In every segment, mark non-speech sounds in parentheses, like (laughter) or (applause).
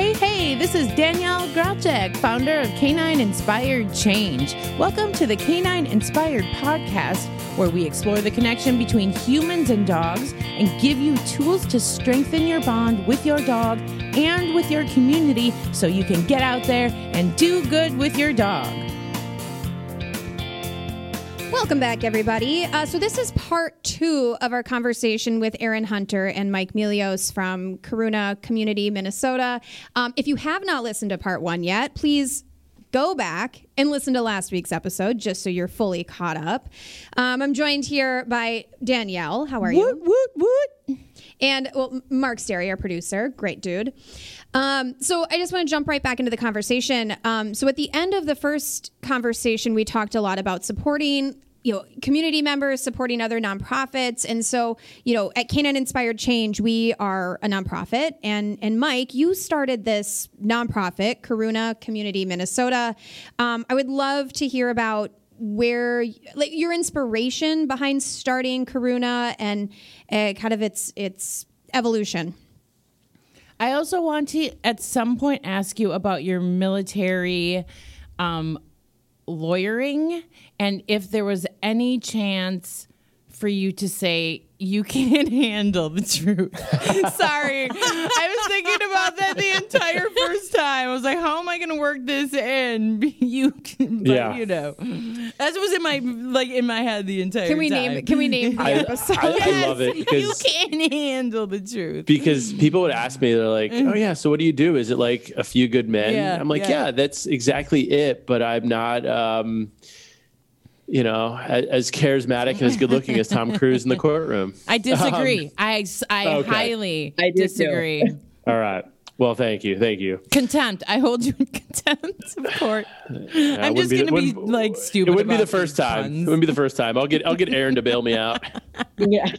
Hey, hey, this is Danielle Gralchek, founder of Canine Inspired Change. Welcome to the Canine Inspired Podcast, where we explore the connection between humans and dogs and give you tools to strengthen your bond with your dog and with your community so you can get out there and do good with your dog. Welcome back, everybody. Uh, so, this is part two of our conversation with Aaron Hunter and Mike Melios from Karuna Community, Minnesota. Um, if you have not listened to part one yet, please go back and listen to last week's episode just so you're fully caught up. Um, I'm joined here by Danielle. How are you? Woot, woot, woot. And well, Mark Sterry, our producer, great dude. Um, so I just want to jump right back into the conversation. Um, so at the end of the first conversation, we talked a lot about supporting you know community members supporting other nonprofits. And so you know at canine inspired change we are a nonprofit. And and mike you started this nonprofit karuna community minnesota. Um, i would love to hear about where like your inspiration behind starting karuna and uh, kind of its its evolution I also want to, at some point, ask you about your military um, lawyering and if there was any chance for you to say you (laughs) can't handle the truth. (laughs) Sorry. I was thinking about that the entire first time. I was like, work this in? (laughs) You can, but, Yeah. you know. That's what was in my like in my head the entire time. can we time. name can we name (laughs) the I, episode I, I love it you can't handle the truth. because people would ask me, they're like, "Oh yeah, so what do you do? Is it like a few good men?" Yeah, I'm like, yeah. "Yeah, that's exactly it." But I'm not, um, you know, as, as charismatic and as good looking as Tom Cruise in the (laughs) courtroom. I disagree. I I Um, okay. highly I disagree. All right. Well, thank you, thank you. Contempt. I hold you in contempt of court. I'm just gonna be like stupid. It wouldn't be the first these time. It wouldn't be the first time. I'll get I'll get Aaron to bail me out. (laughs) Yeah.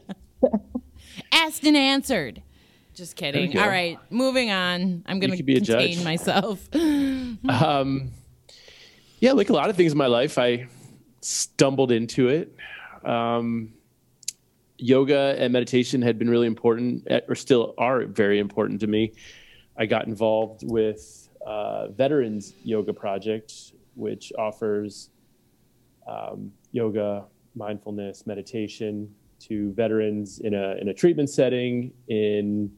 Asked and answered. Just kidding. All right, moving on. I'm gonna could be a contain judge. myself. (laughs) (laughs) um, yeah, like a lot of things in my life, I stumbled into it. Um, yoga and meditation had been really important, or still are very important to me. I got involved with uh, Veterans Yoga Project, which offers um, yoga, mindfulness, meditation to veterans in a in a treatment setting in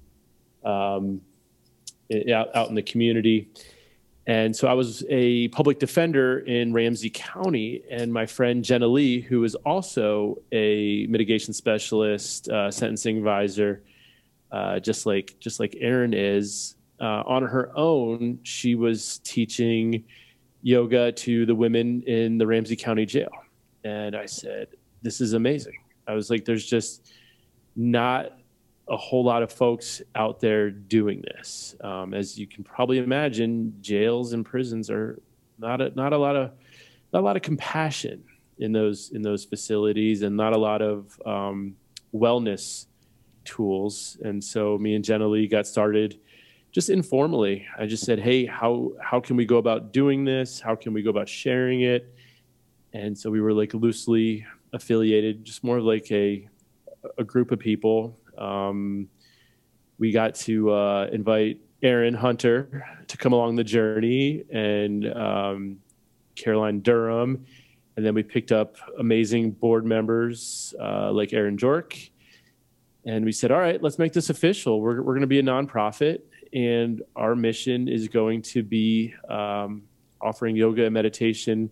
um, i- out, out in the community. And so I was a public defender in Ramsey County, and my friend Jenna Lee, who is also a mitigation specialist, uh, sentencing advisor, uh, just like just like Erin is, uh, on her own, she was teaching yoga to the women in the Ramsey County Jail. And I said, "This is amazing." I was like, "There's just not a whole lot of folks out there doing this. Um, as you can probably imagine, jails and prisons are not a, not a lot of not a lot of compassion in those in those facilities, and not a lot of um, wellness tools. And so, me and Jenna Lee got started just informally. I just said, "Hey, how how can we go about doing this? How can we go about sharing it?" And so we were like loosely affiliated, just more like a a group of people. Um, we got to uh, invite Aaron Hunter to come along the journey and um, Caroline Durham. And then we picked up amazing board members uh, like Aaron Jork. And we said, all right, let's make this official. We're, we're going to be a nonprofit, and our mission is going to be um, offering yoga and meditation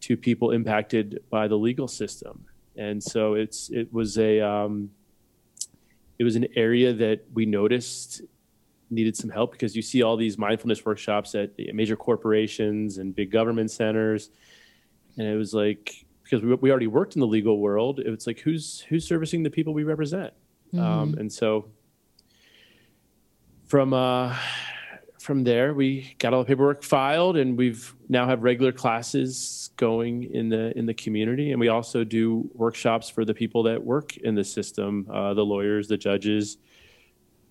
to people impacted by the legal system. And so it's it was a um, it was an area that we noticed needed some help because you see all these mindfulness workshops at major corporations and big government centers, and it was like because we, we already worked in the legal world, it was like who's who's servicing the people we represent, um, and so from uh, from there we got all the paperwork filed, and we've now have regular classes going in the in the community, and we also do workshops for the people that work in the system, uh, the lawyers, the judges,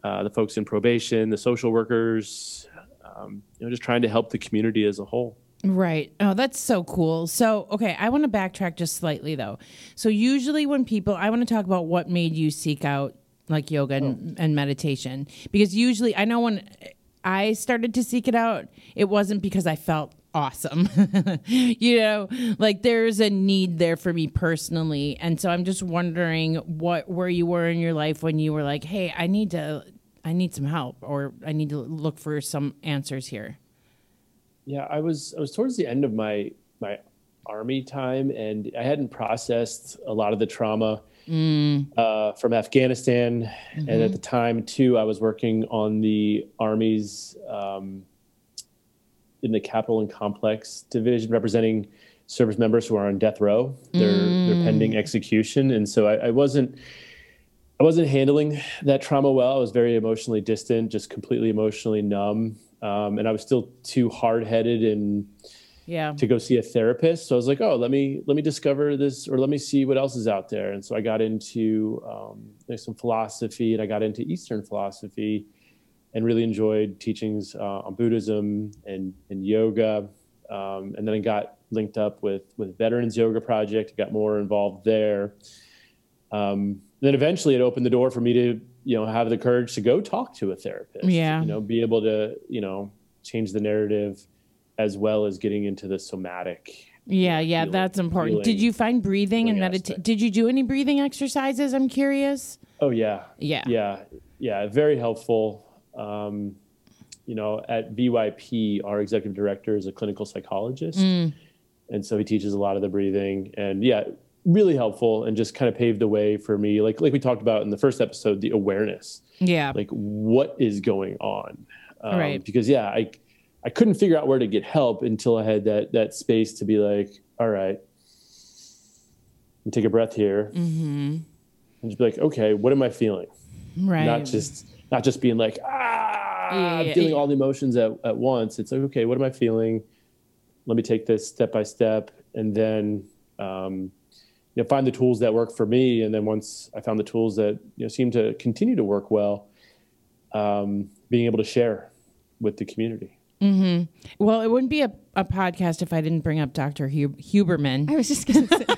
uh, the folks in probation, the social workers. Um, you know, just trying to help the community as a whole. Right. Oh, that's so cool. So, okay, I want to backtrack just slightly though. So, usually when people, I want to talk about what made you seek out like yoga and, oh. and meditation because usually I know when I started to seek it out, it wasn't because I felt awesome. (laughs) you know, like there's a need there for me personally. And so I'm just wondering what where you were in your life when you were like, "Hey, I need to I need some help or I need to look for some answers here." Yeah, I was I was towards the end of my my army time and I hadn't processed a lot of the trauma mm. uh, from Afghanistan. Mm-hmm. And at the time, too, I was working on the Army's um, in the Capital and Complex Division, representing service members who are on death row. They're mm. they're pending execution, and so I, I, wasn't I wasn't handling that trauma well. I was very emotionally distant, just completely emotionally numb, um, and I was still too hard headed and yeah to go see a therapist. So I was like, oh, let me let me discover this, or let me see what else is out there. And so I got into um, some philosophy, and I got into Eastern philosophy and really enjoyed teachings uh, on Buddhism and, and yoga. Um, and then I got linked up with with Veterans Yoga Project, got more involved there. Um, then eventually it opened the door for me to, you know, have the courage to go talk to a therapist. Yeah. You know, be able to, you know, change the narrative as well as getting into the somatic. Yeah, yeah, that's important. Did you find breathing and meditation? Did you do any breathing exercises? I'm curious. Oh yeah. Yeah. Yeah. Yeah. Very helpful. Um, you know, at VYP, our executive director is a clinical psychologist. Mm. And so he teaches a lot of the breathing and yeah, really helpful and just kind of paved the way for me. Like, like we talked about in the first episode, the awareness. Yeah. Like what is going on? Um, right. Because yeah, I, I couldn't figure out where to get help until I had that, that space to be like, all right, and take a breath here mm-hmm. and just be like, okay, what am I feeling? Right. Not just, not just being like, ah, yeah, I'm feeling yeah. all the emotions at, at once. It's like, okay, what am I feeling? Let me take this step by step and then, um, you know, find the tools that work for me. And then once I found the tools that, you know, seem to continue to work well, um, being able to share with the community. Mm-hmm. Well, it wouldn't be a, a podcast if I didn't bring up Dr. Huberman. I was just going to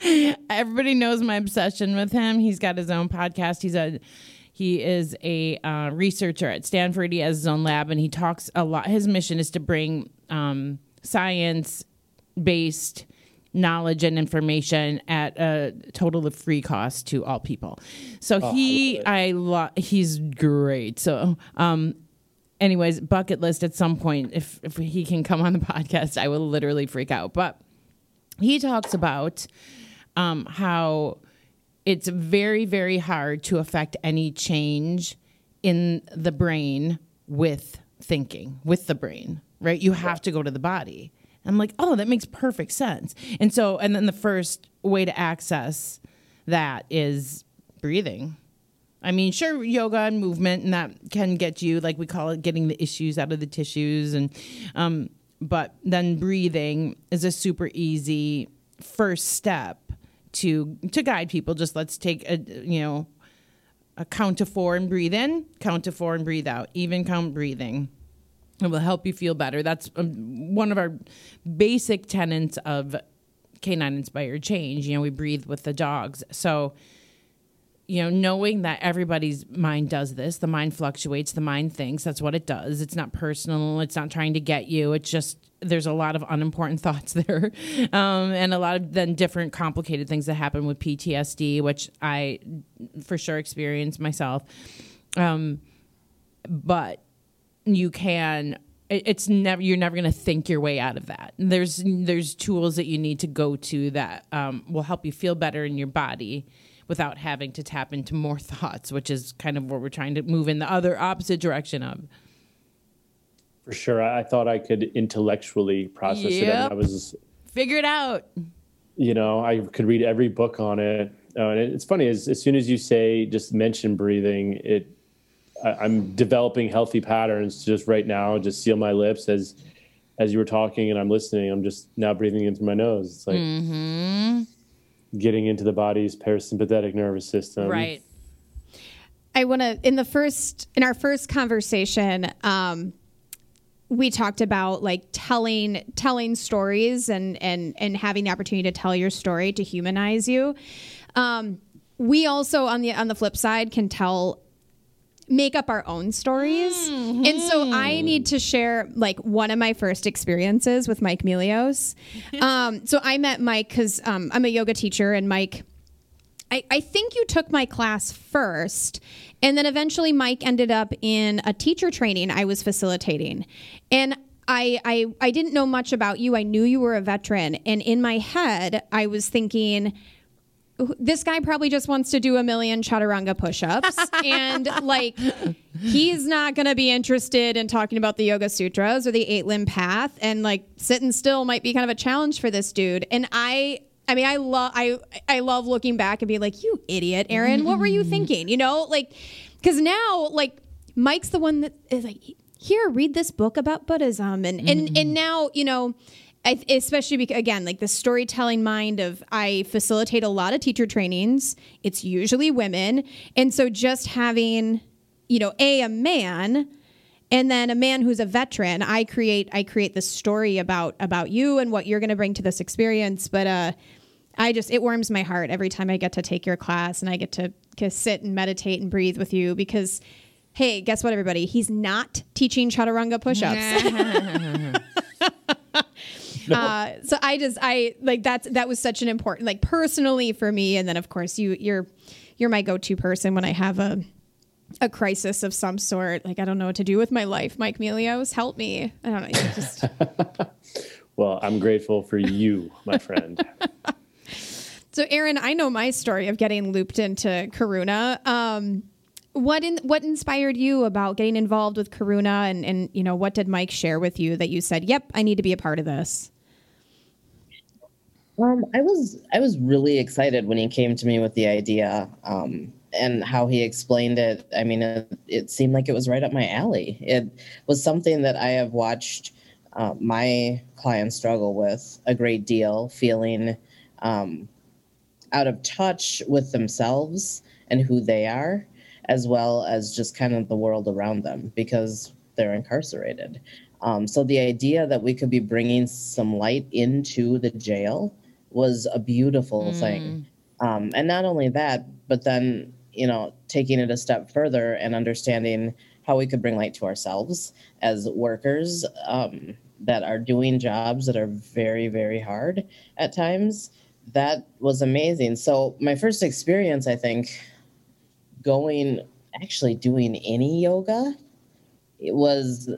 say. (laughs) Everybody knows my obsession with him. He's got his own podcast. He's a he is a uh, researcher at Stanford. He has his own lab, and he talks a lot. His mission is to bring um, science based knowledge and information at a total of free cost to all people. So oh, he, I, love. he's great. So, um, anyways, bucket list at some point. If if he can come on the (laughs) podcast, I will literally freak out. But he talks about um, how it's very, very hard to affect any change in the brain with thinking, with the brain, right? You have to go to the body. I'm like, oh, that makes perfect sense. And so, and then the first way to access that is breathing. I mean, sure, yoga and movement, and that can get you, like we call it, getting the issues out of the tissues. And, um, but then breathing is a super easy first step to to guide people. Just let's take a you know a count to four and breathe in, count to four and breathe out, even count breathing. It will help you feel better. That's um, one of our basic tenets of canine inspired change. You know, we breathe with the dogs. So you know, knowing that everybody's mind does this, the mind fluctuates, the mind thinks, that's what it does. It's not personal, it's not trying to get you. It's just, there's a lot of unimportant (laughs) thoughts there. Um, and a lot of then different complicated things that happen with PTSD, which I for sure experienced myself. Um, but you can it's never you're never going to think your way out of that there's there's tools that you need to go to that um, will help you feel better in your body without having to tap into more (laughs) thoughts, which is kind of what we're trying to move in the other opposite direction of. For sure. I thought I could intellectually process yep. it. I, mean, I was figure it out. You know, I could read every book on it. Uh, and it's funny as, as soon as you say just mention breathing, it I, am developing healthy patterns just right now. Just seal my lips as as you were talking and I'm listening. I'm just now breathing in through my nose. It's like mm-hmm getting into the body's parasympathetic nervous system. Right. I want to in the first in our first conversation um, we talked about like telling telling stories and and and having the opportunity to tell your story to humanize you. Um, we also on the on the flip side can tell make up our own stories. Mm-hmm. And so I need to share like one of my first experiences with Mike Melios. (laughs) um, so I met Mike because um, I'm a yoga teacher, and Mike. I, I think you took my class first, and then eventually Mike ended up in a teacher training I was facilitating. And I, I I didn't know much about you. I knew you were a veteran, and in my head, I was thinking, this guy probably just wants to do a million chaturanga push-ups. (laughs) And like he's not going to be interested in talking about the yoga sutras or the eight limb path. And like sitting still might be kind of a challenge for this dude. And i i mean i love i i love looking back and be like you idiot aaron what were you mm-hmm. thinking? You know like because now like mike's the one that is like here read this book about buddhism. And and and mm-hmm. now you know I, especially because, again, like the storytelling mind of I facilitate a lot of teacher trainings. It's usually women, and so just having, you know, a a man, and then a man who's a veteran. I create I create the story about about you and what you're going to bring to this experience. But uh, I just it warms my heart every time I get to take your class and I get to, to sit and meditate and breathe with you because. Hey, guess what, everybody? He's not teaching chaturanga push-ups. (laughs) (laughs) no. uh, so I just I like that's that was such an important like personally for me, and then of course you you're you're my go to person when I have a a crisis of some sort. Like I don't know what to do with my life. Mike Melios, help me. I don't know. Just... (laughs) well, I'm grateful for you, my friend. (laughs) so, Aaron, I know my story of getting looped into Karuna. Um, what in, what inspired you about getting involved with Karuna, and and you know what did Mike share with you that you said, "Yep, I need to be a part of this." Um, I was I was really excited when he came to me with the idea um, and how he explained it. I mean, it, it, seemed like it was right up my alley. It was something that I have watched uh, my clients struggle with a great deal, feeling um, out of touch with themselves and who they are, as well as just kind of the world around them because they're incarcerated. Um, so the idea that we could be bringing some light into the jail was a beautiful mm. thing. Um, and not only that, but then, you know, taking it a step further and understanding how we could bring light to ourselves as workers um, that are doing jobs that are very, very hard at times. That was amazing. So, my first experience, I think, going actually doing any yoga, it was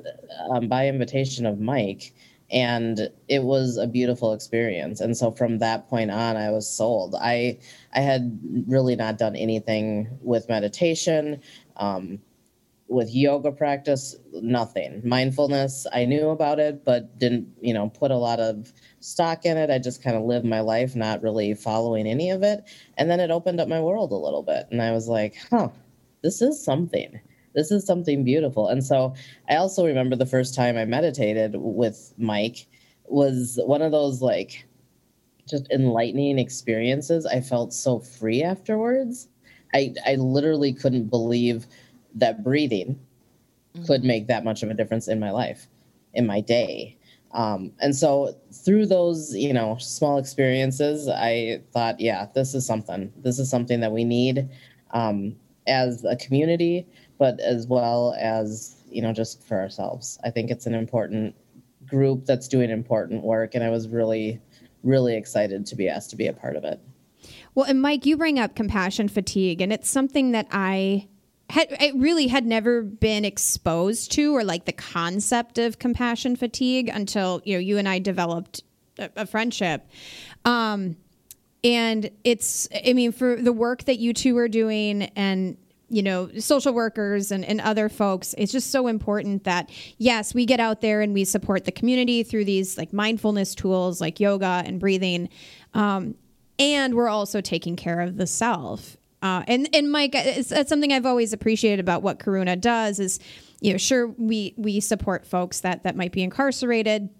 um, by invitation of Mike and it was a beautiful experience. And so from that point on i was sold. I i had really not done anything with meditation um, with yoga practice nothing. Mindfulness i knew about it but didn't you know put a lot of stock in it. I just kind of lived my life not really following any of it. And then it opened up my world a little bit and i was like huh this is something this is something beautiful. And so I also remember the first time I meditated with Mike was one of those like just enlightening experiences. I felt so free afterwards. I I literally couldn't believe that breathing mm-hmm. could make that much of a difference in my life, in my day. Um, and so through those, you know, small experiences, I thought, yeah, this is something. This is something that we need um, as a community, but as well as you know just for ourselves. I think it's an important group that's doing important work and i was really really excited to be asked to be a part of it. Well and mike you bring up compassion fatigue and it's something that i had it really had never been exposed to or like the concept of compassion fatigue until you know you and i developed a, a friendship. Um and it's i mean for the work that you two are doing and you know, social workers and, and other folks, it's just so important that, yes, we get out there and we support the community through these like mindfulness tools like yoga and breathing. Um, and we're also taking care of the self. Uh, and, and Mike, it's, it's something I've always appreciated about what Karuna does is, you know, sure, we, we support folks that, that might be incarcerated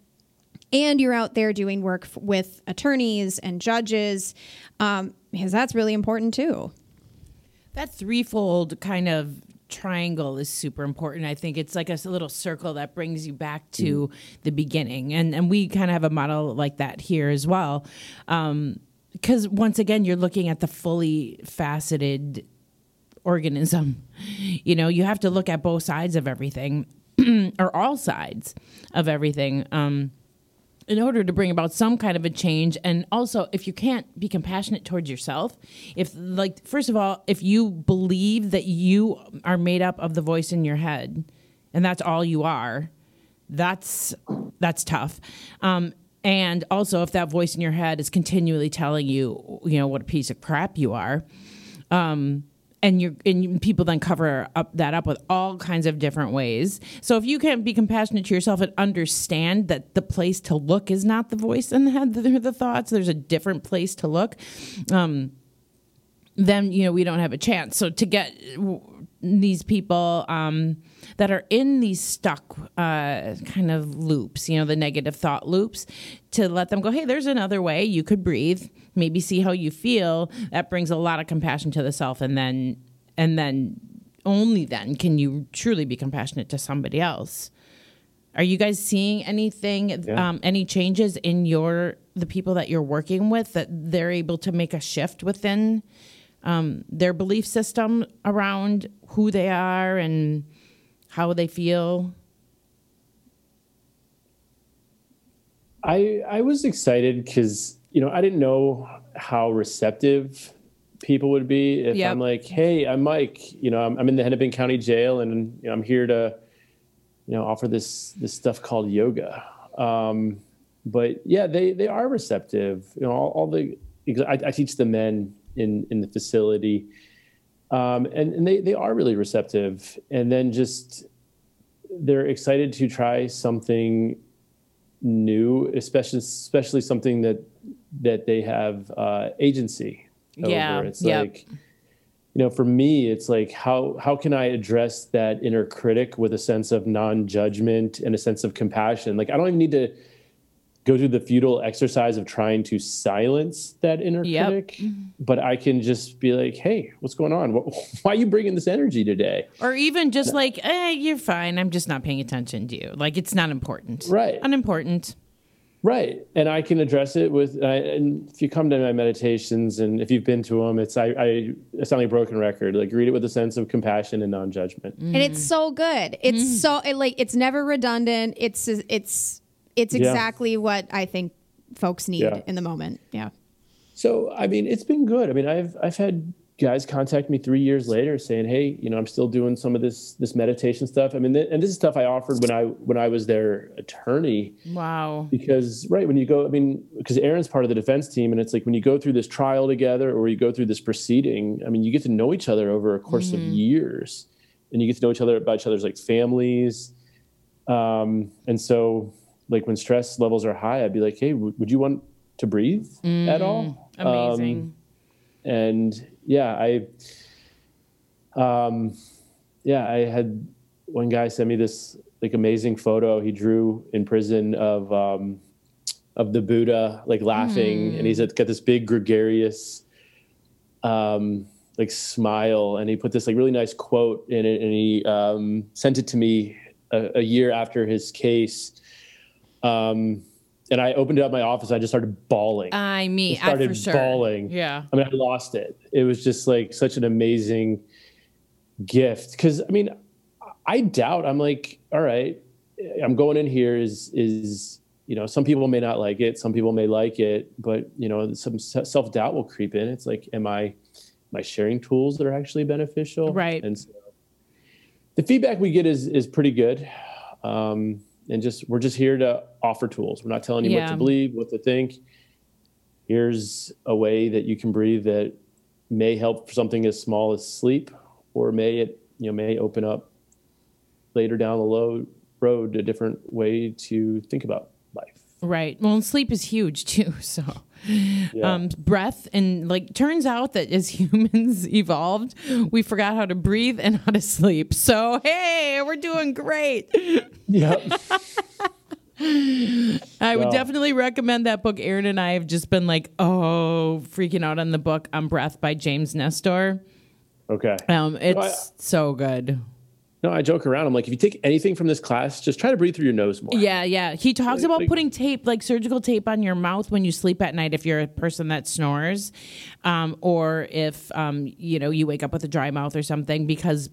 and you're out there doing work f- with attorneys and judges um, because that's really important too. That threefold kind of triangle is super important. I think it's like a little circle that brings you back to mm. the beginning, and and we kind of have a model like that here as well. Um, because once again, you're looking at the fully faceted organism. (laughs) You know, you have to look at both sides of everything (clears throat) or all sides of everything. Um, in order to bring about some kind of a change. And also if you can't be compassionate towards yourself if like first of all if you believe that you are made up of the voice in your head and that's all you are that's that's tough. Um, and also if that voice in your head is continually telling you you know what a piece of crap you are um, and you and people then cover up that up with all kinds of different ways. So if you can be compassionate to yourself and understand that the place to look is not the voice in the head, (laughs) the, the thoughts. There's a different place to look. Um, then you know we don't have a chance. So to get these people um, that are in these stuck uh, kind of loops, you know, the negative thought loops, to let them go, hey, there's another way you could breathe. Maybe see how you feel. That brings a lot of compassion to the self, and then and then only then can you truly be compassionate to somebody else. Are you guys seeing anything, yeah. um, any changes in your the people that you're working with that they're able to make a shift within um, their belief system around who they are and how they feel? I I was excited because you know I didn't know how receptive people would be if yep. I'm like, hey, I'm Mike. You know, I'm, I'm in the Hennepin County Jail, and you know, I'm here to you know offer this this stuff called yoga. Um, but yeah, they they are receptive. You know, all, all the I, I teach the men in in the facility, um, and and they they are really receptive. And then just they're excited to try something new, especially especially something that that they have uh, agency over. Yeah, it's yep. like you know for me it's like how how can i address that inner critic with a sense of non-judgment and a sense of compassion like i don't even need to go through the futile exercise of trying to silence that inner yep. critic but i can just be like hey what's going on? (laughs) Why are you bringing this energy today? Or even just like eh, you're fine. I'm just not paying attention to you. Like it's not important. Right. Unimportant. Right. And i can address it with uh, and if you come to my meditations and if you've been to them it's i i, I sound like a broken record. Like read it with a sense of compassion and non-judgment. Mm. and it's so good. It's mm. so it, like it's never redundant. It's it's it's exactly yeah. what I think folks need yeah. in the moment. Yeah. So I mean, it's been good. I mean, I've I've had guys contact me three years later saying, "Hey, you know, I'm still doing some of this this meditation stuff." I mean, th- and this is stuff I offered when I when I was their attorney. Wow. Because right when you go, I mean, because Aaron's part of the defense team, and it's like when you go through this trial together or you go through this proceeding. I mean, you get to know each other over a course mm-hmm. of years, and you get to know each other about each other's like families. Um, and so like when stress levels are high, I'd be like, hey, w- would you want to breathe mm, at all? Amazing. Um, and yeah, I, um, yeah, I had one guy send me this like amazing photo he drew in prison of um, of the Buddha like laughing, mm. and he's got this big gregarious um, like smile, and he put this like really nice quote in it, and he um, sent it to me a, a year after his case um, and I opened it up my office. I just started bawling. I mean, I started I sure. bawling. Yeah. I mean, I lost it. It was just like such an amazing gift. Because I mean, I doubt. I'm like, all right, I'm going in here. Is is you know, some people may not like it. Some people may like it, but you know, some self doubt will creep in. It's like, am I, am I sharing tools that are actually beneficial? Right. And so, the feedback we get is is pretty good. Um, and just we're just here to offer tools. We're not telling you yeah. what to believe, what to think. Here's a way that you can breathe that may help for something as small as sleep, or may it you know may open up later down the low road a different way to think about life. Right. Well, sleep is huge too. (laughs) So, yeah. um, breath and like turns out that as (laughs) humans evolved, we forgot how to breathe and how to sleep. So, hey, we're doing great. Yep. (laughs) I would definitely recommend that book. Aaron and I have just been like, oh, freaking out on the book on breath by James Nestor. Okay. Um, it's I, so good. No, I joke around. I'm like, if you take anything from this class, just try to breathe through your nose more. Yeah, yeah. He talks Like- about like- putting tape, like surgical tape, on your mouth when you sleep at night if you're a person that snores, um, or if um, you know you wake up with a dry mouth or something. Because,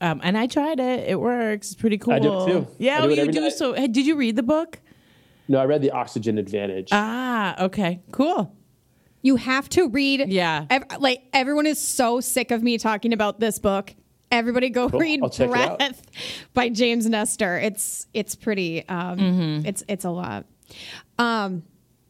um, and I tried it; it works. It's pretty cool. I do it too. Yeah, I do it you do. night. So, hey, did you read the book? No, I read the Oxygen Advantage. Ah, okay, cool. You have to read. Yeah. Ev- like everyone is so sick of me talking about this book. Everybody go Cool. read I'll check it out. Breath by James Nestor. It's it's pretty um Mm-hmm. it's it's a lot. Um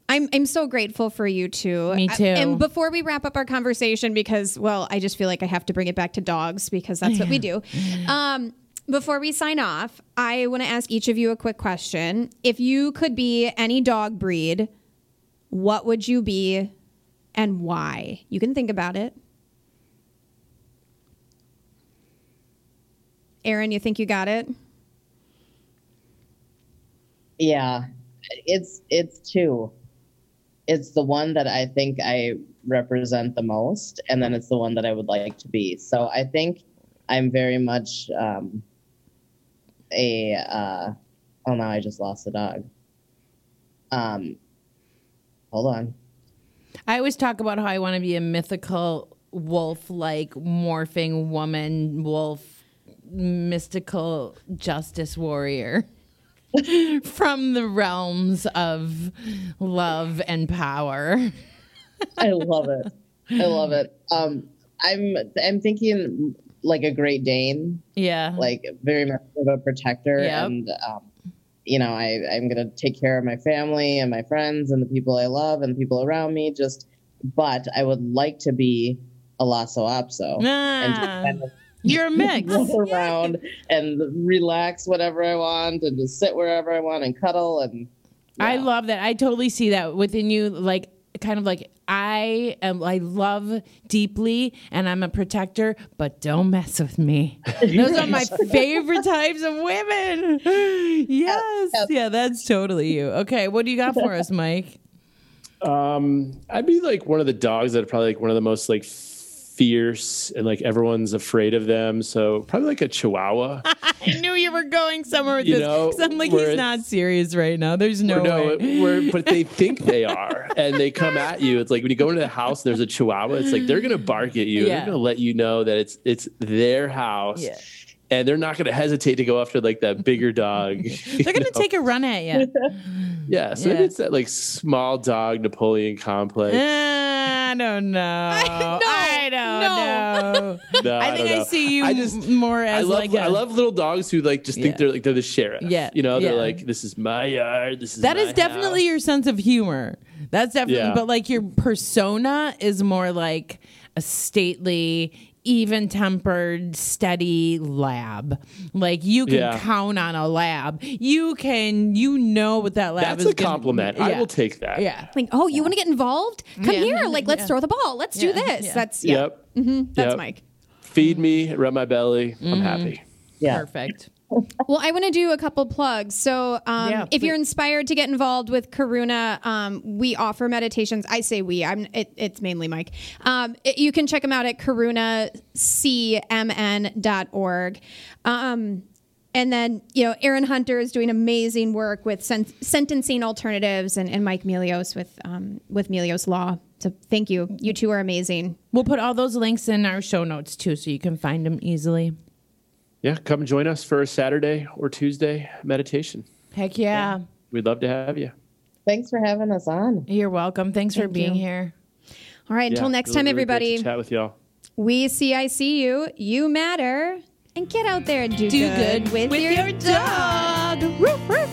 I'm I'm so grateful for you too. Me I- too. and before we wrap up our conversation because well, I just feel like I have to bring it back to dogs because that's what we do. (laughs) Um before we sign off, I want to ask each of you a quick question. If you could be any dog breed, what would you be and why? You can think about it. Aaron, you think you got it? Yeah, it's it's two. It's the one that I think I represent the most, and then it's the one that I would like to be. So I think I'm very much um, a. Uh, oh no, I just lost the dog. Um, hold on. I always talk about how I want to be a mythical wolf-like morphing woman, wolf, mystical justice warrior (laughs) from the realms of love and power. I love it. I love it. Um, I'm I'm thinking like a Great Dane. Yeah. like very much of a protector Yep. and um, you know I, i'm going to take care of my family and my friends and the people i love and the people around me just but i would like to be a Lhasa Apso and Ah, kind of you're a (laughs) mix. roll around and relax whatever i want and just sit wherever i want and cuddle and I love that. I totally see that within you. Like, kind of like I am. I love deeply, and I'm a protector, but don't mess with me. (laughs) Those are my favorite types of women. (laughs) Yes, yeah, that's totally you. Okay, what do you got for us, Mike? Um, I'd be like one of the dogs that are probably like one of the most like fierce and like everyone's afraid of them. So probably like a Chihuahua. (laughs) I knew you were going somewhere with You this. know, (laughs) I'm like, he's not serious right now. There's no, no, way. but they (laughs) think they are, and they come at you. It's like when you go into the house, there's a Chihuahua. It's like they're gonna bark at you. Yeah. They're gonna let you know that it's it's their house, Yeah. And they're not gonna hesitate to go after like that bigger dog. (laughs) They're gonna take a run at you. (laughs) yeah. So Yeah. it's that like small dog Napoleon complex. Eh, I don't know. I don't know. No, I think don't I see you I just more I as love like a- I love little dogs who like just think they're like they're the sheriff. Yeah, You know, they're yeah. like this is my yard. This is That my is definitely house." your sense of humor. That's definitely, Yeah. but like your persona is more like a stately, even tempered, steady lab. Like you can Yeah. count on a lab. You can, you know what that lab That's is. That's a gonna- compliment. I will take that. Yeah. Like, oh, you want to get involved? Come Yeah. here. Like, let's Yeah. throw the ball. Let's do this. Yeah. That's yeah. Yep. That's Yep. Mike. Feed me, rub my belly. Mm-hmm. I'm happy. yeah Perfect. Well, I want to do a couple plugs. So, um, Yeah, if you're inspired to get involved with Karuna, um, we offer meditations. I say we. I'm. It, it's mainly Mike. Um, it- you can check them out at karunacmn.org. Um, and then, you know, Aaron Hunter is doing amazing work with sen- sentencing alternatives, and, and Mike Melios with um, with Melios Law. So, thank you. You two are amazing. We'll put all those links in our show notes too, so you can find them easily. Yeah, come join us for a Saturday or Tuesday meditation. Heck yeah. We'd love to have you. thanks for having us on You're welcome. Thanks for being you. here. All right. Until next really, time, really great to everybody. Chat with y'all. We see I see you. You matter. And get out there and do, Do good, with, your, dog. Woo!